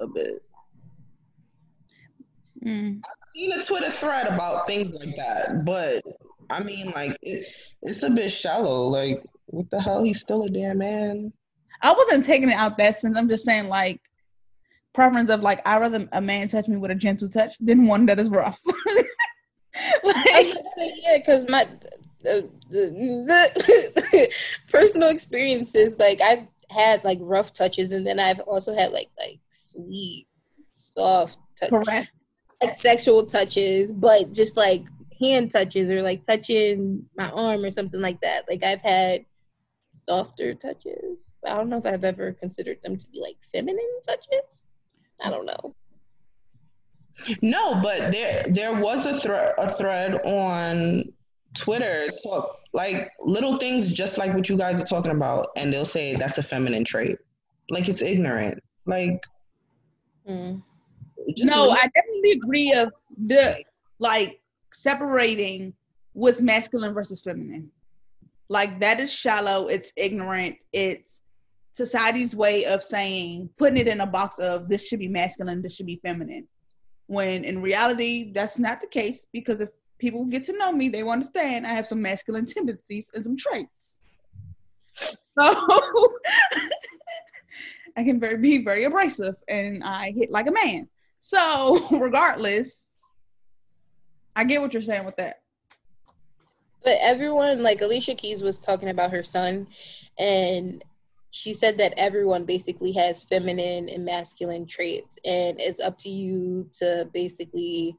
a bit. Mm. I've seen a Twitter thread about things like that, but I mean, like it, it's a bit shallow. Like, what the hell? He's still a damn man.
I wasn't taking it out that sense. I'm just saying, like, preference of like, I rather a man touch me with a gentle touch than one that is rough. like, <laughs>
I was say yeah, because my the, the <laughs> personal experiences like i've had like rough touches and then i've also had like like sweet soft touches. Correct. like sexual touches but just like hand touches or like touching my arm or something like that. Like i've had softer touches. I don't know if i've ever considered them to be like feminine touches. I don't know.
No but there there was a thread a thread on Twitter talk like little things just like what you guys are talking about, and they'll say that's a feminine trait. Like it's ignorant. Like
mm. No, I definitely agree of the like separating what's masculine versus feminine. Like that is shallow, it's ignorant, it's society's way of saying putting it in a box of this should be masculine, this should be feminine. When in reality, that's not the case because if people get to know me, they will understand I have some masculine tendencies and some traits. So <laughs> I can very, be very abrasive and I hit like a man. So <laughs> regardless, I get what you're saying with that.
But everyone, like Alicia Keys was talking about her son, and she said that everyone basically has feminine and masculine traits, and it's up to you to basically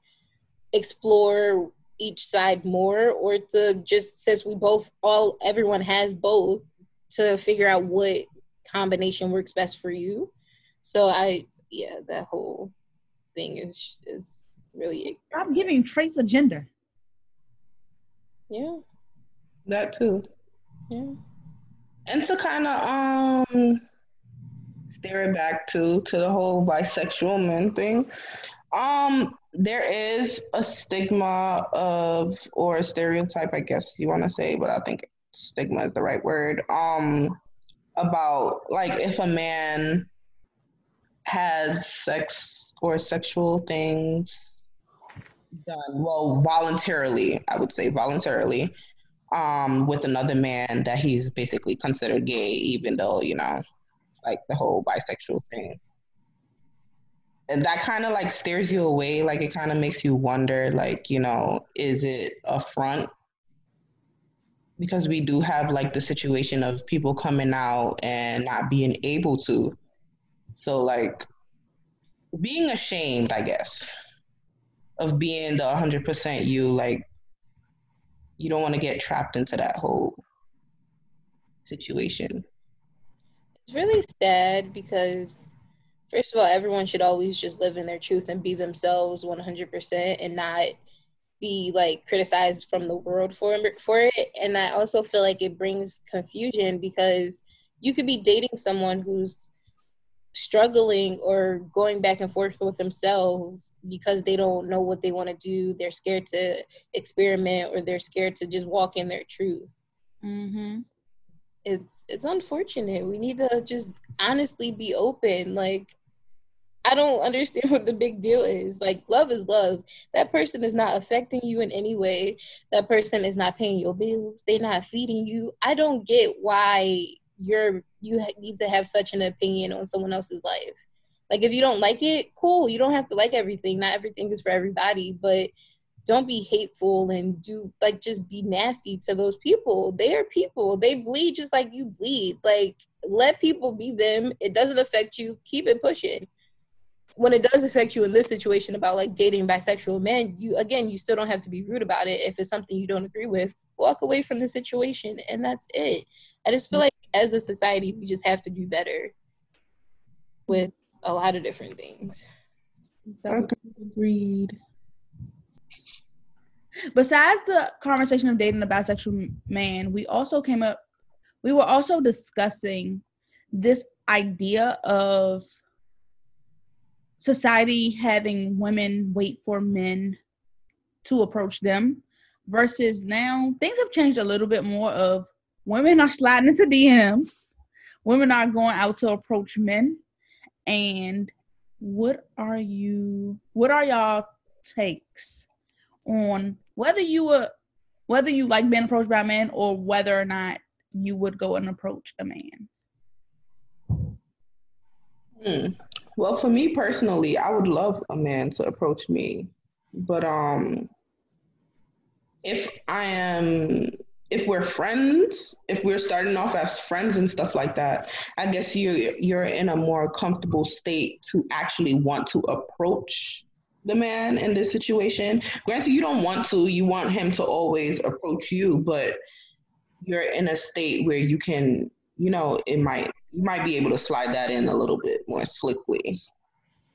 explore each side more or to just since we both all everyone has both to figure out what combination works best for you. So i yeah that whole thing is is really
i'm giving traits a gender.
Yeah.
That too.
Yeah.
And to kind of um steer it back to to the whole bisexual men thing. Um, there is a stigma of or a stereotype, I guess you want to say, but I think stigma is the right word. Um, about like if a man has sex or sexual things done well voluntarily i would say voluntarily um with another man that he's basically considered gay even though you know like the whole bisexual thing that kind of like stares you away like it kind of makes you wonder like you know is it a front? Because we do have like the situation of people coming out and not being able to. So like being ashamed i guess of being the 100% you like you don't want to get trapped into that whole situation.
It's really sad because first of all everyone should always just live in their truth and be themselves 100% and not be like criticized from the world for for it and i also feel like it brings confusion because you could be dating someone who's struggling or going back and forth with themselves because they don't know what they want to do. They're scared to experiment or they're scared to just walk in their truth. Mm-hmm. It's it's unfortunate. We need to just honestly be open. Like I don't understand <laughs> what the big deal is. Like love is love. That person is not affecting you in any way. That person is not paying your bills. They're not feeding you. I don't get why you're you need to have such an opinion on someone else's life. Like if you don't like it, cool. You don't have to like everything. Not everything is for everybody, but don't be hateful and do like just be nasty to those people. They are people. They bleed just like you bleed. Like let people be them. It doesn't affect you. Keep it pushing. When it does affect you in this situation about like dating bisexual men, you again, you still don't have to be rude about it. If it's something you don't agree with, walk away from the situation and that's it. I just feel like as a society, we just have to do better with a lot of different things.
Okay. Agreed. Besides the conversation of dating a bisexual man, we also came up, we were also discussing this idea of society having women wait for men to approach them versus now things have changed a little bit more of women are sliding into DMs, women are going out to approach men. And what are you what are y'all takes on whether you were whether you like being approached by a man or whether or not you would go and approach a man?
Hmm. Well, for me personally, I would love a man to approach me, but um, if I am if we're friends, if we're starting off as friends and stuff like that, I guess you you're in a more comfortable state to actually want to approach the man in this situation. Granted, you don't want to, you want him to always approach you, but you're in a state where you can, you know, it might you might be able to slide that in a little bit more slickly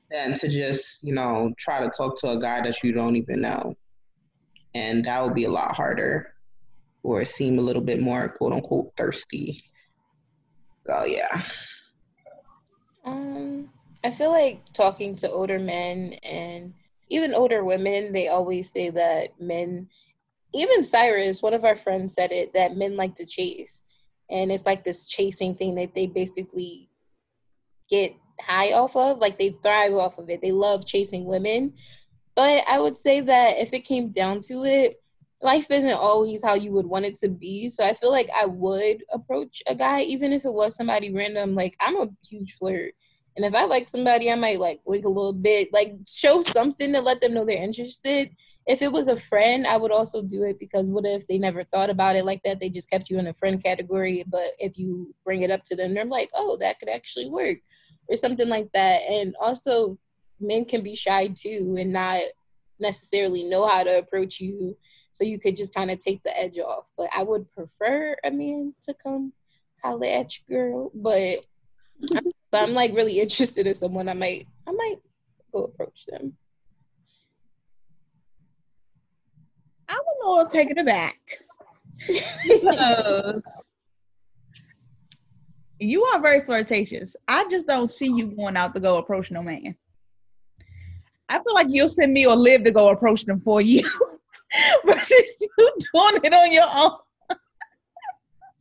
than to just, you know, try to talk to a guy that you don't even know. And that would be a lot harder or seem a little bit more quote unquote thirsty. So yeah.
Um, I feel like talking to older men and even older women, they always say that men, even Cyrus, one of our friends said it, that men like to chase. And it's like this chasing thing that they basically get high off of. Like they thrive off of it. They love chasing women. But I would say that if it came down to it, life isn't always how you would want it to be. So I feel like I would approach a guy, even if it was somebody random. Like I'm a huge flirt. And if I like somebody, I might like wink a little bit, like show something to let them know they're interested. If it was a friend, I would also do it because what if they never thought about it like that? They just kept you in a friend category. But if you bring it up to them, they're like, oh, that could actually work or something like that. And also, men can be shy too and not necessarily know how to approach you so you could just kind of take the edge off. But I would prefer a man to come holler at you, girl. But <laughs> but I'm like really interested in someone. I might I might go approach them.
I'm a little taken aback. because <laughs> You are very flirtatious. I just don't see you going out to go approach no man. I feel like you'll send me or Liv to go approach them for you. <laughs> versus you doing it on your own.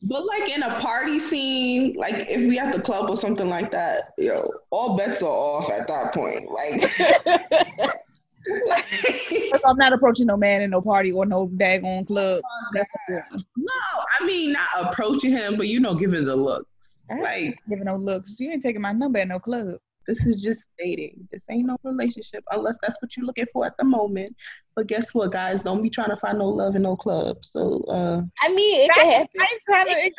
But like in a party scene, like if we at the club or something like that, yo, all bets are off at that point. Like,
like <laughs> I'm not approaching no man in no party or no daggone club.
no, I mean not approaching him, but you know, giving the looks. Like
giving no looks. You ain't taking my number at no club.
This is just dating. This ain't no relationship unless that's what you're looking for at the moment. But guess what, guys? Don't be trying to find no love in no club. So uh
I mean it can happen.
I trying to,
it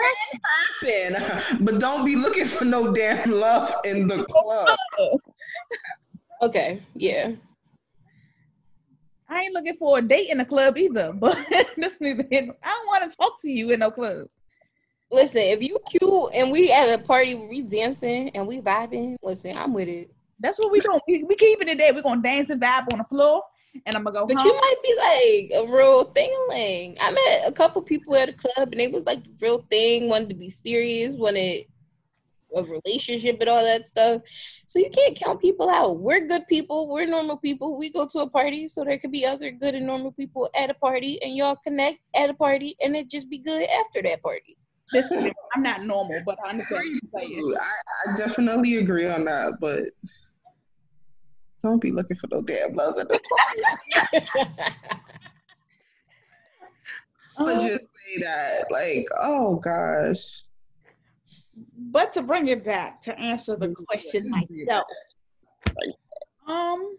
can happen. but don't be looking for no damn love in the club.
okay, yeah.
I ain't looking for a date in a club either, <laughs> but this neither I don't want to talk to you in no club.
Listen, if you cute and we at a party, we dancing and we vibing. Listen, I'm with it.
That's what we doing. We, we keeping it there. We're gonna dance and vibe on the floor, and I'm gonna go.
But
home.
you might be like a real thingling. I met a couple people at a club, and they was like the real thing. Wanted to be serious. Wanted a relationship and all that stuff. So you can't count people out. We're good people. We're normal people. We go to a party, so there could be other good and normal people at a party, and y'all connect at a party, and it just be good after that party.
This I'm not normal, but I understand. I,
I definitely agree on that, but don't be looking for no damn love in the party, But um, just say that, like, oh gosh.
But to bring it back to answer the question myself, um,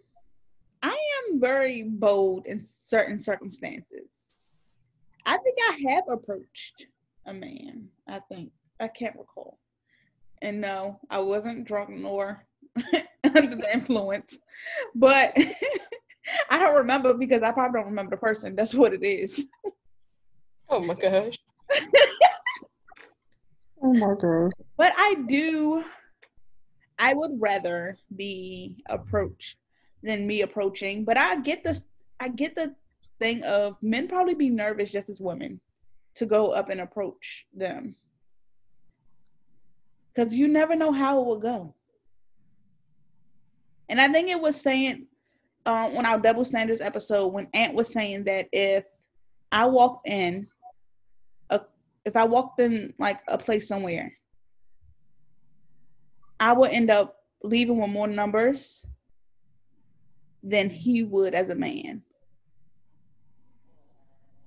I am very bold in certain circumstances. I think I have approached a man. I think I can't recall. And no, I wasn't drunk nor <laughs> under the influence, but <laughs> I don't remember because I probably don't remember the person. That's what it is.
Oh my gosh. <laughs>
oh my gosh.
But I do. I would rather be approached than me approaching. But I get this. I get the thing of men probably be nervous just as women to go up and approach them. Because you never know how it will go. And I think it was saying um, on our double standards episode when Aunt was saying that if I walked in, if I walked in like a place somewhere, I would end up leaving with more numbers than he would as a man.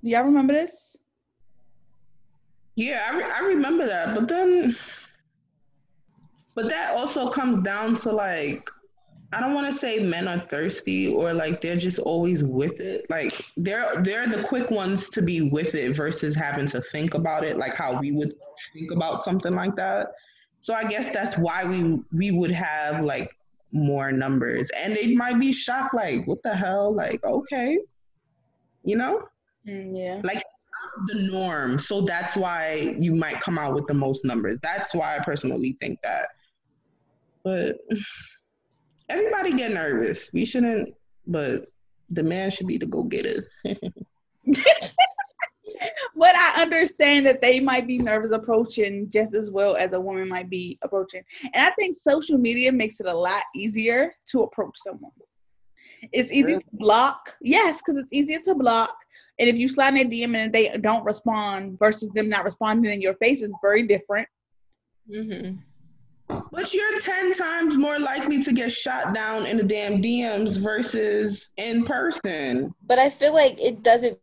Do y'all remember this?
Yeah, I, re- I remember that. But then, but that also comes down to like, I don't want to say men are thirsty or like they're just always with it. Like they're they're the quick ones to be with it versus having to think about it, like how we would think about something like that. So I guess that's why we we would have like more numbers, and they might be shocked, like, what the hell? Like, okay, you know,
mm, yeah,
like the norm. So that's why you might come out with the most numbers. That's why I personally think that. But everybody get nervous. We shouldn't, but the man should be the go getter. <laughs>
but I understand that they might be nervous approaching just as well as a woman might be approaching. And I think social media makes it a lot easier to approach someone. It's easy really? to block. Yes, because it's easier to block. And if you slide in a DM and they don't respond versus them not responding in your face is very different.
Mm-hmm.
But you're 10 times more likely to get shot down in the damn DMs versus in person.
But I feel like it doesn't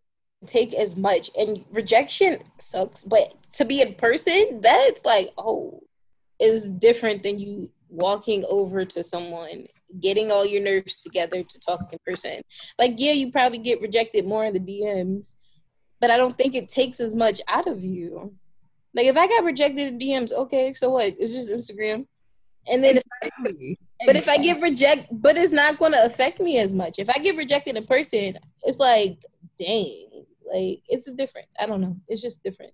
take as much. And rejection sucks. But to be in person, that's like, oh, is different than you walking over to someone getting all your nerves together to talk in person. Like, yeah, you probably get rejected more in the DMs, but I don't think it takes as much out of you. Like, if I got rejected in DMs, okay, so what? It's just Instagram. And then exactly. if I, but if I get rejected, but it's not going to affect me as much. If I get rejected in person, it's like, dang, like it's a difference. I don't know. It's just different.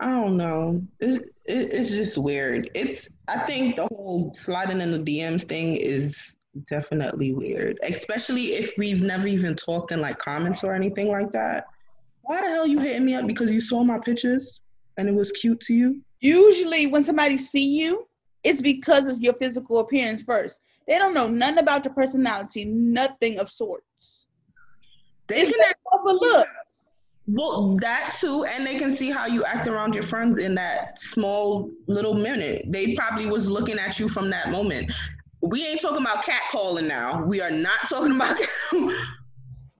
I don't know. It, it, it's just weird. It's I think the whole sliding in the DMs thing is definitely weird, especially if we've never even talked in like comments or anything like that. Why the hell you hitting me up because you saw my pictures and it was cute to you?
Usually, when somebody see you, it's because it's your physical appearance first. They don't know nothing about your personality, nothing of sorts.
They
It's
can
based a look.
well that too, and they can see how you act around your friends in that small little minute. They probably was looking at you from that moment. We ain't talking about cat calling now. We are not talking about. <laughs>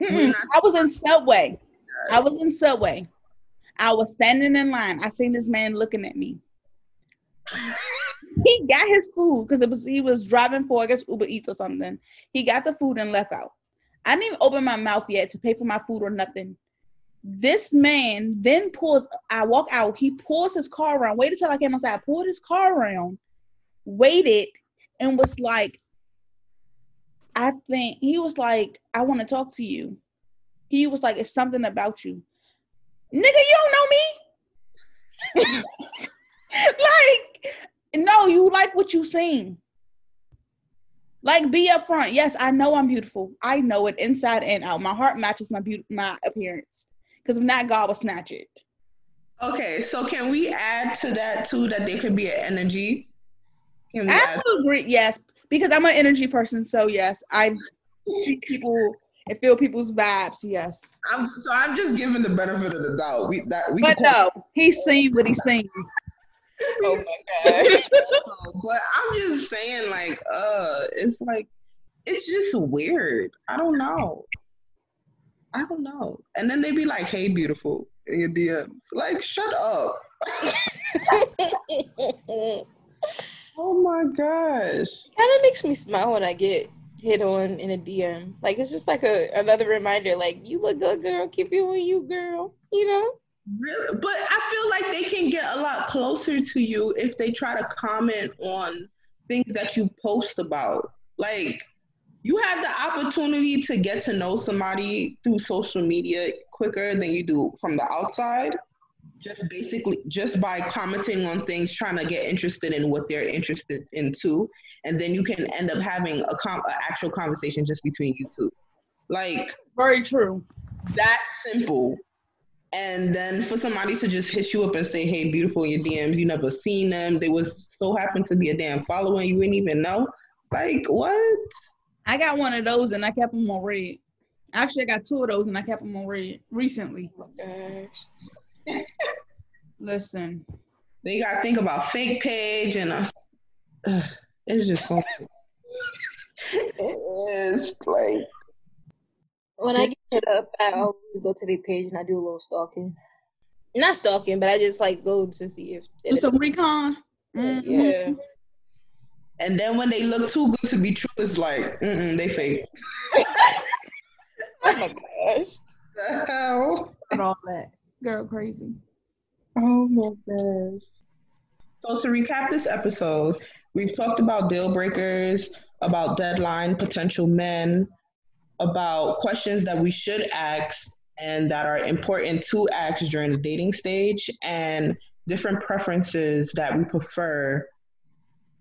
I was in Subway. I was in Subway. I was standing in line. I seen this man looking at me. <laughs> He got his food because it was he was driving for I guess Uber Eats or something. He got the food and left out. I didn't even open my mouth yet to pay for my food or nothing. This man then pulls. I walk out. He pulls his car around. Waited till I came outside. Pulled his car around. Waited and was like, I think he was like, I want to talk to you. He was like, it's something about you. Nigga, you don't know me. <laughs> like, no, you like what you seen. Like, be upfront. Yes, I know I'm beautiful. I know it inside and out. My heart matches my beauty, my appearance. Because if not, God will snatch it.
Okay, so can we add to that too that there could be an energy?
I
add?
agree. Yes, because I'm an energy person. So yes, I see people and feel people's vibes. Yes,
I'm, so I'm just giving the benefit of the doubt. We that we
but no, he's seen what he's seen. <laughs>
Oh my god. <laughs>
So, but I'm just saying, like, uh, it's like, it's just weird. I don't know. I don't know. And then they be like, "Hey, beautiful," in your DMs. Like, shut up. <laughs> Oh my gosh.
kind of makes me smile when I get hit on in a DM. Like it's just like a another reminder. Like you look good, girl. Keep doing you, girl. You know.
Really? But I feel like they can get a lot closer to you if they try to comment on things that you post about. Like, you have the opportunity to get to know somebody through social media quicker than you do from the outside. Just basically, just by commenting on things, trying to get interested in what they're interested in too, and then you can end up having a, com- a actual conversation just between you two. Like,
Very true.
that simple. And then for somebody to just hit you up and say, "Hey, beautiful," your DMs, you never seen them. They was so happen to be a damn follower, you didn't even know. Like what?
I got one of those and I kept them on read. Actually, I got two of those and I kept them on read recently.
Oh my gosh. <laughs>
Listen,
They got to think about fake page and uh, ugh, it's just <laughs> it is like
When I get hit up, I always go to their page and I do a little stalking. Not stalking, but I just like go to see if.
it's some recon. Mhm.
Yeah.
And then when they look too good to be true, it's like, mm-mm, they fake. <laughs>
Oh my gosh.
The hell?
And all that. Girl, crazy.
Oh my gosh. So to recap this episode, we've talked about deal breakers, about deadline potential men, about questions that we should ask and that are important to ask during the dating stage, and different preferences that we prefer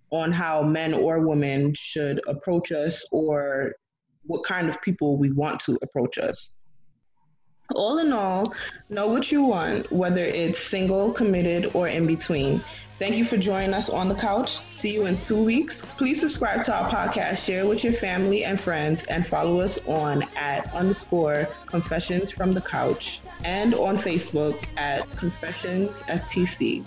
on how men or women should approach us or what kind of people we want to approach us. All in all, know what you want, whether it's single, committed, or in between. Thank you for joining us on the couch. See you in two weeks. Please subscribe to our podcast, share with your family and friends, and follow us on at underscore confessions from the couch and on Facebook at confessions FTC.